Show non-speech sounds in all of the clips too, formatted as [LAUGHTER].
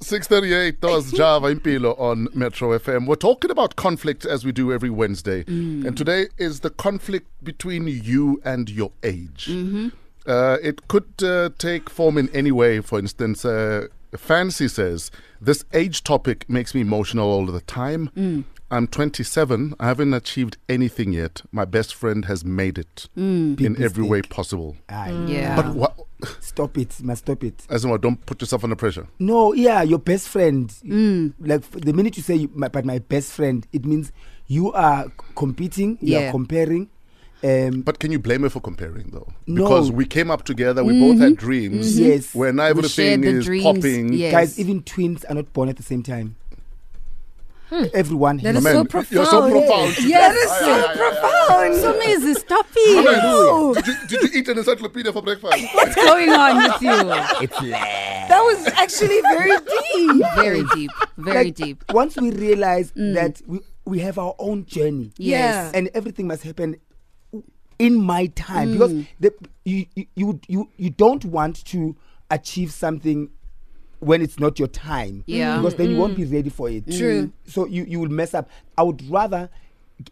638, that was [LAUGHS] Java Impilo on Metro FM. We're talking about conflict as we do every Wednesday. And today is the conflict between you and your age. Uh, it could uh, take form in any way. For instance, uh, Fancy says, This age topic makes me emotional all the time. I'm 27. I haven't achieved anything yet. My best friend has made it in every way possible. Aye. Yeah. But what, Stop it. Must stop it. as in what, don't put yourself under pressure. No, yeah, your best friend. Mm. Like the minute you say, you, my, but my best friend, it means you are competing, you Yeah. are comparing. Um, But can you blame her for comparing though? No. Because we came up together, we both had dreams. Yes. Where now Mm-hmm. We shared everything the is dreams, popping. yeah. guys, even twins are not born at the same time. Everyone That has so Man, You're so profound. profound. today. That is Aye, so profound. Somizi, stop Amen. it. Did you, did you eat an encyclopedia for breakfast? [LAUGHS] What's going on with you? That was actually very deep. [LAUGHS] Very deep. Very like, deep. Once we realize Mm. that we, we have our own journey Yes. and everything must happen in my time Mm. because the, you, you you you you don't want to achieve something when it's not your time. Yeah. because then you won't be mm-hmm. ready for it. True. Mm. so you you will mess up. I would rather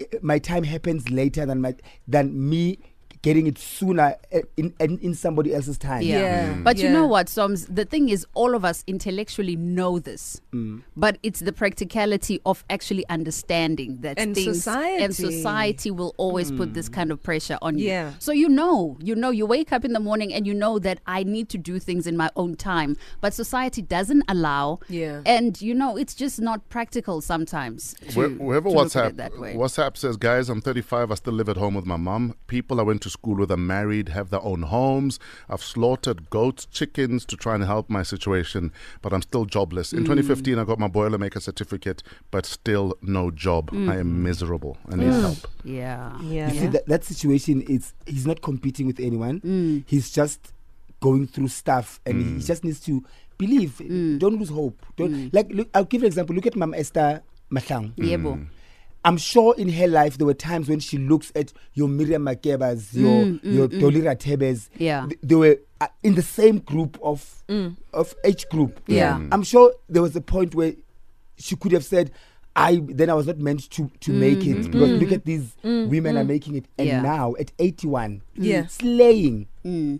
eh, my time happens later than my than me getting it sooner uh, in in, in somebody else's time Yeah. Yeah. But you know what, Soms? The thing is, all of us intellectually know this, Mm. but it's the practicality of actually understanding that And things society. Mm. and society will always put this kind of pressure on you. Yeah. So you know, you know, you wake up in the morning and you know that I need to do things in my own time, but society doesn't allow. Yeah. And you know, it's just not practical sometimes. To, Where- Whoever to look at WhatsApp, it that way. WhatsApp says, guys, I'm 35. I still live at home with my mom. People I went to school with are married, have their own homes. I've slaughtered goats, chickens to try and help my situation, but I'm still jobless. Mm. In 2015, I got my Boilermaker certificate, but still no job. I Mm. am miserable. I need help. yeah. Yeah. You see that, that situation is he's not competing with anyone Mm. he's just going through stuff and he just needs to believe Mm. don't lose hope don't like look i'll give an example look at mama esther mahlangu Yebo. I'm sure in her life there were times when she looks at your miriam makebas mm, your mm, your mm. dolly rathebes Mm, Yeah. th- they were uh, in the same group of of age group Yeah. i'm sure there was a point where she could have said I then I was not meant to to make it because look at these women are making it and Yeah. now at 81 Yeah. slaying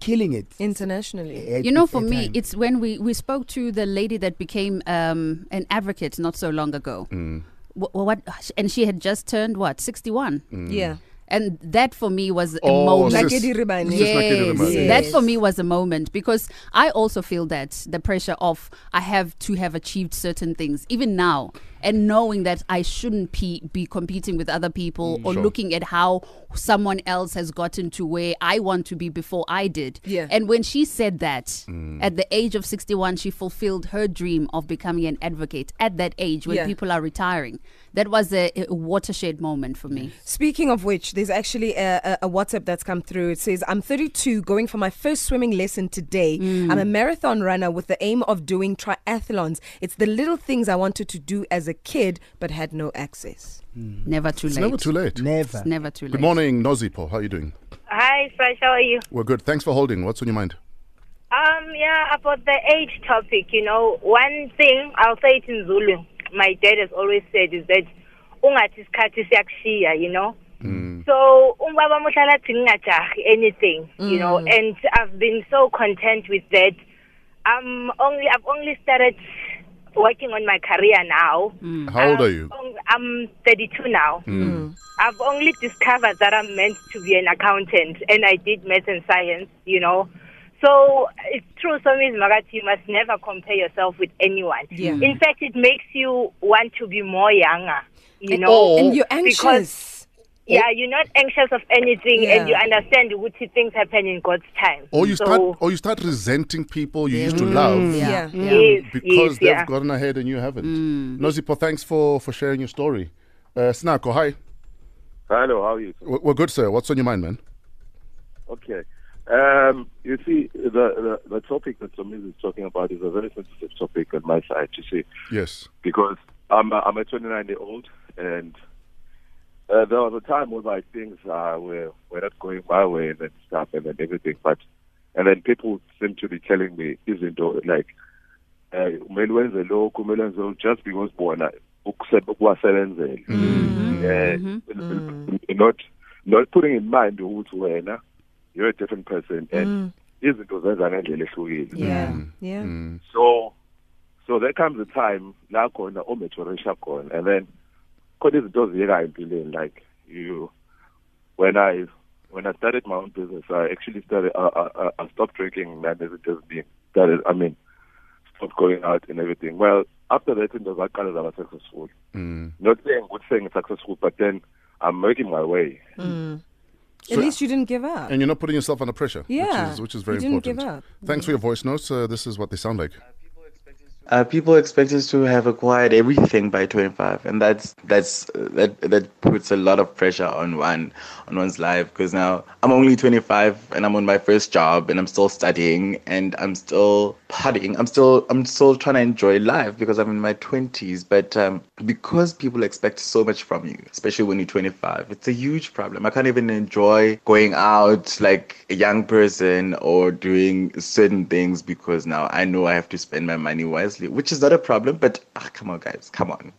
killing it Internationally. At- You know, for me, time. it's when we, we spoke to the lady that became um, an advocate not so long ago. Wh- what, what and she had just turned what sixty one, Yeah. and that for me was a Oh, moment. sis- Nakedi Ribane. sis Nakedi Yes, that for me was a moment because I also feel that the pressure of I have to have achieved certain things even now and knowing that I shouldn't be, be competing with other people mm, or Sure. looking at how someone else has gotten to where I want to be before I did. Yeah. And when she said that mm. at the age of 61 she fulfilled her dream of becoming an advocate at that age when Yeah. people are retiring. That was a, a watershed moment for me. Speaking of which, there's actually a, a, a WhatsApp that's come through. It says, I'm 32, going for my first swimming lesson today. Mm. I'm a marathon runner with the aim of doing triathlons. It's the little things I wanted to do as a kid, but had no access. Never too It's late. never too late. never It's never too late. Good morning, Nozipo. How are you doing? Hi, Fresh. How are you? We're good. Thanks for holding. What's on your mind? Um, yeah, about the age topic, you know, one thing I'll say it in Zulu. My dad has always said is that ungathi isikhathi siyakushiya, you know. So umbaba muhlala athi ngingajahi anything, you know, and I've been so content with that. I'm only I've only started working on my career now. Mm. How old I've are you? I'm 32 now. Mm. Mm. I've only discovered that I'm meant to be an accountant, and I did math and science, you know. So it's true, Somis Magati, you must never compare yourself with anyone. Yeah. In fact, it makes you want to be more younger, you know. And you're Because- anxious. Yeah, you're not anxious of anything, and you Yeah. understand what things happen in God's time. Or you So- start, or you start resenting people you used to love Yeah. Yeah. Yes, because yes, they've yeah. gotten ahead and you haven't. Nozipo, thanks for for sharing your story. Uh, Snako, hi. Hello, how are you? We're we're good, sir. What's on your mind, man? Okay. Um, you see, the, the, the topic that Somizi is talking about is a very sensitive topic on my side, you see, Yes. because I'm a, I'm a 29 year old and uh, there was a time where things uh, were, were not going my way and then stuff and then everything, but and then people seem to be telling me, isn't it, like, eh kumele wenze lokhu kumele wenze lokhu just because bona ukusebe kuwasebenzela eh not not putting in mind ukuthi wena you're a different person and izinto zenza ngendlela ehlukile. Yeah. Yeah. Mm. so so there comes a time la khona omaturation khona and then khona izinto ziyekayo empilweni like you when i when i started my own business i actually started i i, I stopped drinking man as it just being started i mean stopped going out and everything well after that into zaqala zaba successful Mm. not saying good saying successful but then i'm making my way At least you didn't give up. And you're not putting yourself under pressure, Yeah, which is which is very you didn't important. give up. Thanks for your voice notes. Uh, this is what they sound like. Uh, people expect us to have acquired everything by 25, and that's that's that that puts a lot of pressure on one on one's life. Because now I'm only 25, and I'm on my first job, and I'm still studying, and I'm still partying. I'm still I'm still trying to enjoy life because I'm in my 20s. But um, because people expect so much from you, especially when you're 25, it's a huge problem. I can't even enjoy going out like a young person or doing certain things because now I know I have to spend my money wisely, which is not a problem. But ah, come on, guys, come on.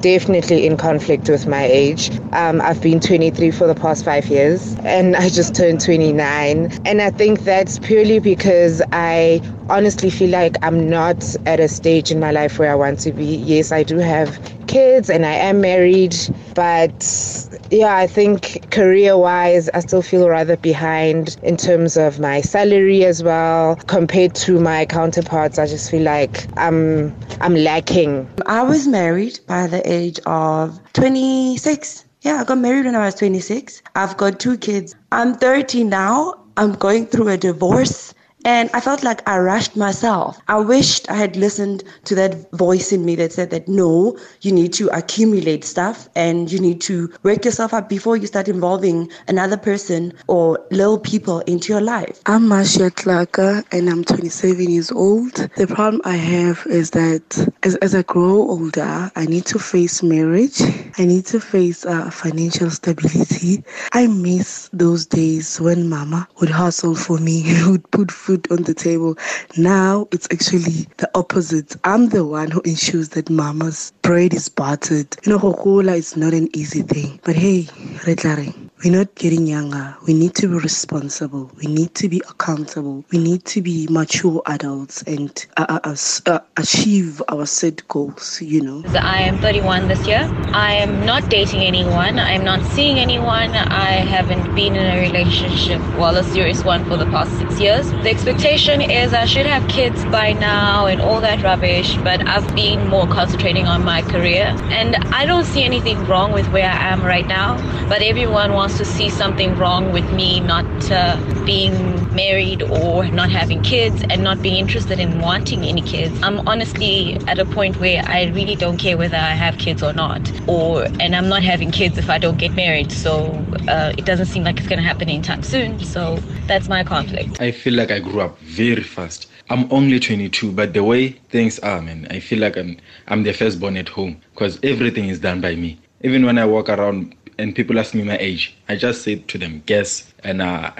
Definitely in conflict with my age. Um, I've been 23 for the past five years and I just turned 29. And I think that's purely because I honestly feel like I'm not at a stage in my life where I want to be. Yes, I do have kids and I am married, but yeah, I think career wise, I still feel rather behind in terms of my salary as well compared to my counterparts. I just feel like I'm I'm lacking. I was married by the age of 26. Yeah, I got married when I was 26. I've got two kids. I'm 30 now. I'm going through a divorce. And I felt like I rushed myself. I wished I had listened to that voice in me that said that no, you need to accumulate stuff and you need to work yourself up before you start involving another person or little people into your life. I'm Marcia Clarka and I'm 27 years old. The problem I have is that as, as I grow older, I need to face marriage. I need to face uh, financial stability. I miss those days when mama would hustle for me, [LAUGHS] would put food on the table. Now it's actually the opposite. I'm the one who ensures that mama's bread is buttered. You know, Hokola is not an easy thing. But hey, Retlare, we're not getting younger. We need to be responsible. We need to be accountable. We need to be mature adults and uh, uh, uh, uh, achieve our set goals, you know. I am 31 this year. I am not dating anyone. I'm not seeing anyone. I haven't been in a relationship, well, a serious one for the past six years. The expectation is I should have kids by now and all that rubbish, but I've been more concentrating on my career. And I don't see anything wrong with where I am right now, but everyone wants to see something wrong with me not uh, being married or not having kids and not being interested in wanting any kids. I'm honestly at a point where I really don't care whether I have kids or not, or and I'm not having kids if I don't get married. So uh, it doesn't seem like it's going to happen anytime soon. So that's my conflict. I feel like I grew up very fast. I'm only 22, but the way things are, man, I feel like I'm I'm the firstborn at home because everything is done by me. Even when I walk around and people ask me my age, I just say to them, guess, and uh,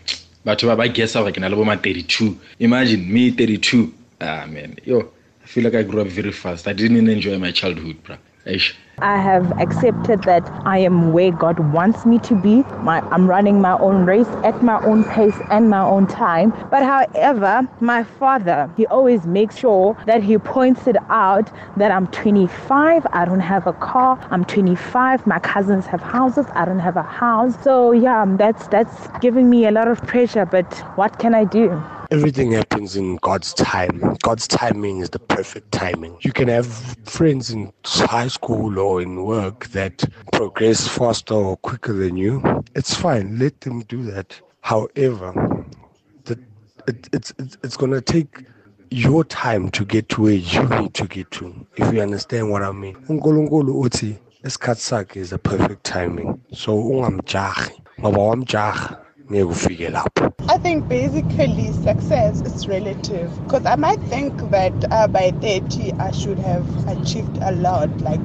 [TSK] ba ba guess like na le bo 32. Imagine me 32. Ah man, yo, I feel like I grew up very fast. I didn't enjoy my childhood, bruh. Eish. I have accepted that I am where God wants me to be. My, I'm running my own race at my own pace and my own time. But however, my father, he always makes sure that he points it out that I'm 25, I don't have a car. I'm 25, my cousins have houses, I don't have a house. So yeah, that's that's giving me a lot of pressure, but what can I do? Everything happens in God's time. God's timing is the perfect timing. You can have friends in high school or in work that progress faster or quicker than you. It's fine. Let them do that. However, the, it, it's it's, it's going to take your time to get to where you need to get to. If you understand what I mean. uNkulunkulu uthi isikhathi is the perfect timing. So ungamjahi. Ngoba wamjaha lapho. I think basically success is relative because I might think that uh, by 30 I should have achieved a lot, like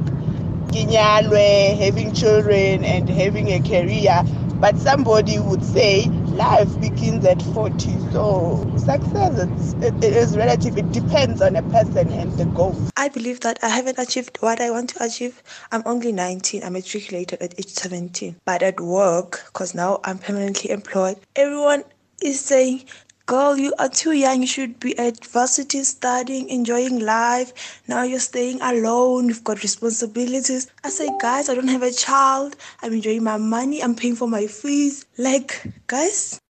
Kinyalwe, having children and having a career. But somebody would say life begins at 40. So success it, it is relative. It depends on a person and the goal. I believe that I haven't achieved what I want to achieve. I'm only 19. I'm matriculated at age 17. But at work, because now I'm permanently employed, everyone is saying, Girl, you are too young. You should be at varsity studying, enjoying life. Now you're staying alone. You've got responsibilities. I say, guys, I don't have a child. I'm enjoying my money. I'm paying for my fees. Like, guys,